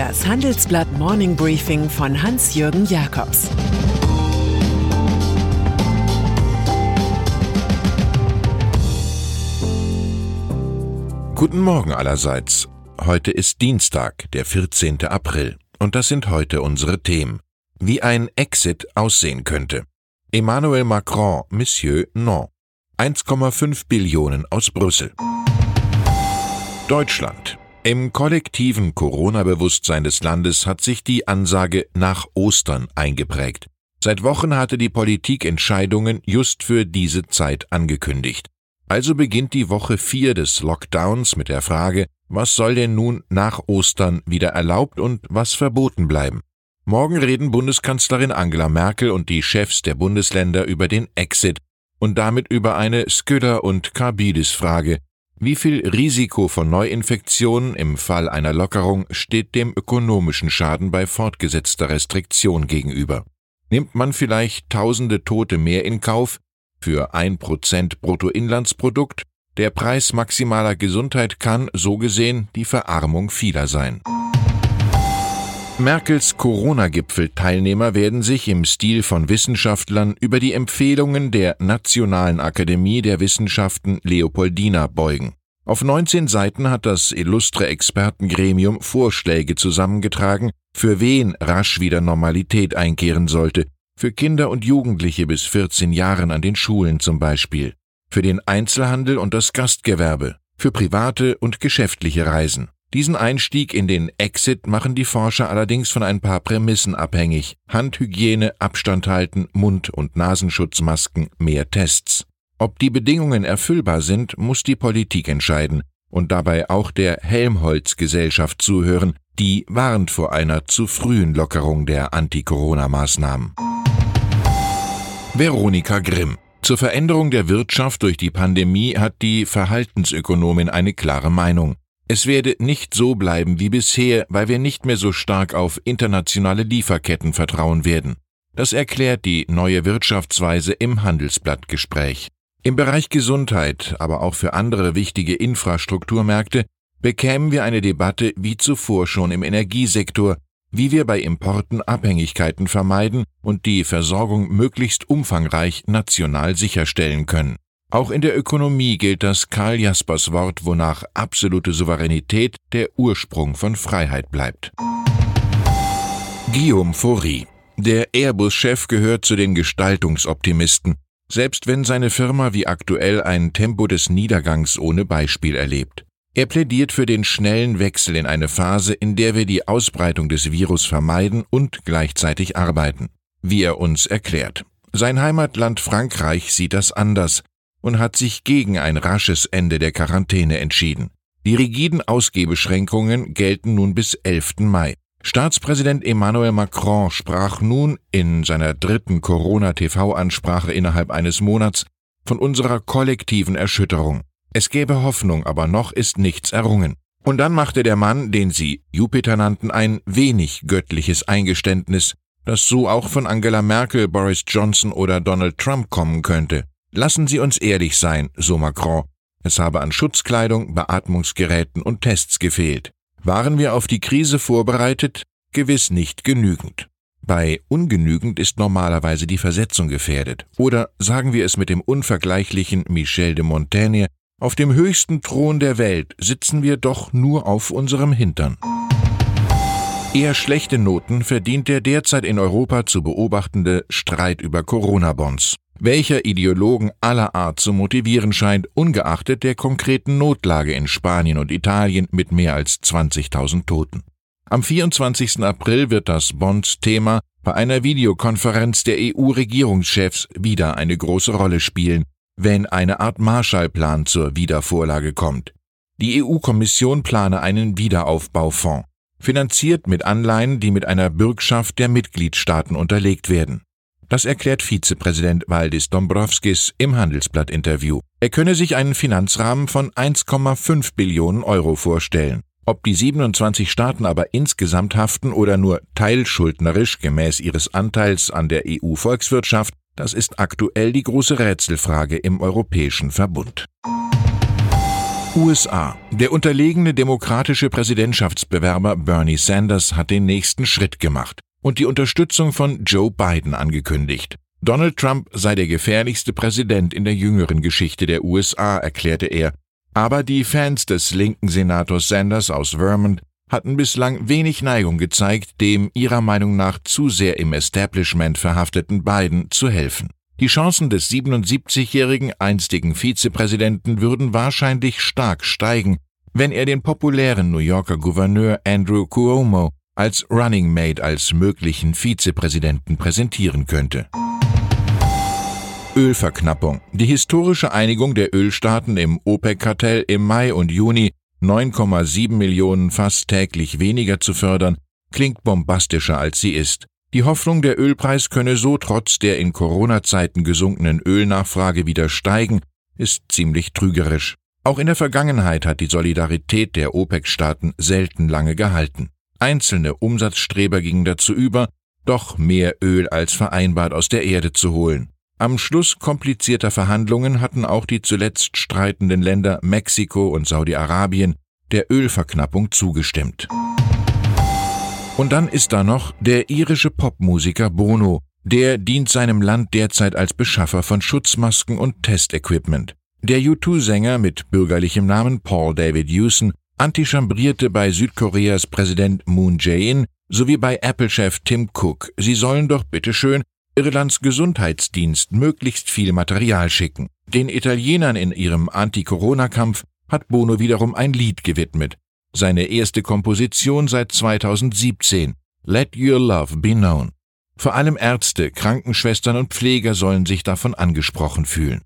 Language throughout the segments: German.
Das Handelsblatt Morning Briefing von Hans-Jürgen Jakobs Guten Morgen allerseits. Heute ist Dienstag, der 14. April, und das sind heute unsere Themen. Wie ein Exit aussehen könnte. Emmanuel Macron, Monsieur, non. 1,5 Billionen aus Brüssel. Deutschland. Im kollektiven Corona-Bewusstsein des Landes hat sich die Ansage nach Ostern eingeprägt. Seit Wochen hatte die Politik Entscheidungen just für diese Zeit angekündigt. Also beginnt die Woche vier des Lockdowns mit der Frage, was soll denn nun nach Ostern wieder erlaubt und was verboten bleiben? Morgen reden Bundeskanzlerin Angela Merkel und die Chefs der Bundesländer über den Exit und damit über eine Sküller- und Carbidis-Frage, wie viel Risiko von Neuinfektionen im Fall einer Lockerung steht dem ökonomischen Schaden bei fortgesetzter Restriktion gegenüber? Nimmt man vielleicht tausende Tote mehr in Kauf für ein Prozent Bruttoinlandsprodukt? Der Preis maximaler Gesundheit kann, so gesehen, die Verarmung vieler sein. Merkels Corona-Gipfel-Teilnehmer werden sich im Stil von Wissenschaftlern über die Empfehlungen der Nationalen Akademie der Wissenschaften Leopoldina beugen. Auf 19 Seiten hat das illustre Expertengremium Vorschläge zusammengetragen, für wen rasch wieder Normalität einkehren sollte, für Kinder und Jugendliche bis 14 Jahren an den Schulen zum Beispiel, für den Einzelhandel und das Gastgewerbe, für private und geschäftliche Reisen. Diesen Einstieg in den Exit machen die Forscher allerdings von ein paar Prämissen abhängig. Handhygiene, Abstand halten, Mund- und Nasenschutzmasken, mehr Tests. Ob die Bedingungen erfüllbar sind, muss die Politik entscheiden und dabei auch der Helmholtz-Gesellschaft zuhören, die warnt vor einer zu frühen Lockerung der Anti-Corona-Maßnahmen. Veronika Grimm zur Veränderung der Wirtschaft durch die Pandemie hat die Verhaltensökonomin eine klare Meinung. Es werde nicht so bleiben wie bisher, weil wir nicht mehr so stark auf internationale Lieferketten vertrauen werden. Das erklärt die neue Wirtschaftsweise im Handelsblattgespräch. Im Bereich Gesundheit, aber auch für andere wichtige Infrastrukturmärkte bekämen wir eine Debatte wie zuvor schon im Energiesektor, wie wir bei Importen Abhängigkeiten vermeiden und die Versorgung möglichst umfangreich national sicherstellen können. Auch in der Ökonomie gilt das Karl Jaspers Wort, wonach absolute Souveränität der Ursprung von Freiheit bleibt. Guillaume Faury. Der Airbus-Chef gehört zu den Gestaltungsoptimisten, selbst wenn seine Firma wie aktuell ein Tempo des Niedergangs ohne Beispiel erlebt. Er plädiert für den schnellen Wechsel in eine Phase, in der wir die Ausbreitung des Virus vermeiden und gleichzeitig arbeiten. Wie er uns erklärt. Sein Heimatland Frankreich sieht das anders, und hat sich gegen ein rasches Ende der Quarantäne entschieden. Die rigiden Ausgebeschränkungen gelten nun bis 11. Mai. Staatspräsident Emmanuel Macron sprach nun in seiner dritten Corona-TV-Ansprache innerhalb eines Monats von unserer kollektiven Erschütterung. Es gäbe Hoffnung, aber noch ist nichts errungen. Und dann machte der Mann, den sie Jupiter nannten, ein wenig göttliches Eingeständnis, das so auch von Angela Merkel, Boris Johnson oder Donald Trump kommen könnte. Lassen Sie uns ehrlich sein, so Macron. Es habe an Schutzkleidung, Beatmungsgeräten und Tests gefehlt. Waren wir auf die Krise vorbereitet? Gewiss nicht genügend. Bei ungenügend ist normalerweise die Versetzung gefährdet. Oder sagen wir es mit dem unvergleichlichen Michel de Montaigne, auf dem höchsten Thron der Welt sitzen wir doch nur auf unserem Hintern. Eher schlechte Noten verdient der derzeit in Europa zu beobachtende Streit über Corona-Bonds welcher Ideologen aller Art zu motivieren scheint, ungeachtet der konkreten Notlage in Spanien und Italien mit mehr als 20.000 Toten. Am 24. April wird das Bonds-Thema bei einer Videokonferenz der EU-Regierungschefs wieder eine große Rolle spielen, wenn eine Art Marshallplan zur Wiedervorlage kommt. Die EU-Kommission plane einen Wiederaufbaufonds, finanziert mit Anleihen, die mit einer Bürgschaft der Mitgliedstaaten unterlegt werden. Das erklärt Vizepräsident Valdis Dombrovskis im Handelsblatt-Interview. Er könne sich einen Finanzrahmen von 1,5 Billionen Euro vorstellen. Ob die 27 Staaten aber insgesamt haften oder nur teilschuldnerisch gemäß ihres Anteils an der EU-Volkswirtschaft, das ist aktuell die große Rätselfrage im Europäischen Verbund. USA. Der unterlegene demokratische Präsidentschaftsbewerber Bernie Sanders hat den nächsten Schritt gemacht und die Unterstützung von Joe Biden angekündigt. Donald Trump sei der gefährlichste Präsident in der jüngeren Geschichte der USA, erklärte er. Aber die Fans des linken Senators Sanders aus Vermont hatten bislang wenig Neigung gezeigt, dem ihrer Meinung nach zu sehr im Establishment verhafteten Biden zu helfen. Die Chancen des 77-jährigen einstigen Vizepräsidenten würden wahrscheinlich stark steigen, wenn er den populären New Yorker Gouverneur Andrew Cuomo als Running Mate als möglichen Vizepräsidenten präsentieren könnte. Ölverknappung. Die historische Einigung der Ölstaaten im OPEC-Kartell im Mai und Juni 9,7 Millionen Fass täglich weniger zu fördern, klingt bombastischer als sie ist. Die Hoffnung, der Ölpreis könne so trotz der in Corona-Zeiten gesunkenen Ölnachfrage wieder steigen, ist ziemlich trügerisch. Auch in der Vergangenheit hat die Solidarität der OPEC-Staaten selten lange gehalten. Einzelne Umsatzstreber gingen dazu über, doch mehr Öl als vereinbart aus der Erde zu holen. Am Schluss komplizierter Verhandlungen hatten auch die zuletzt streitenden Länder Mexiko und Saudi-Arabien der Ölverknappung zugestimmt. Und dann ist da noch der irische Popmusiker Bono, der dient seinem Land derzeit als Beschaffer von Schutzmasken und Testequipment. Der U2-Sänger mit bürgerlichem Namen Paul David Hewson antichambrierte bei Südkoreas Präsident Moon Jae-in sowie bei Apple-Chef Tim Cook, sie sollen doch bitteschön Irlands Gesundheitsdienst möglichst viel Material schicken. Den Italienern in ihrem Anti-Corona-Kampf hat Bono wiederum ein Lied gewidmet. Seine erste Komposition seit 2017, Let Your Love Be Known. Vor allem Ärzte, Krankenschwestern und Pfleger sollen sich davon angesprochen fühlen.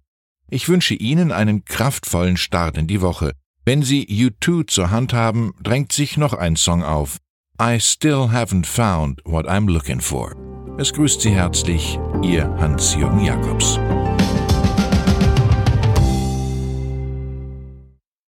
Ich wünsche Ihnen einen kraftvollen Start in die Woche. Wenn Sie U2 zur Hand haben, drängt sich noch ein Song auf. I still haven't found what I'm looking for. Es grüßt Sie herzlich, Ihr Hans-Jürgen Jakobs.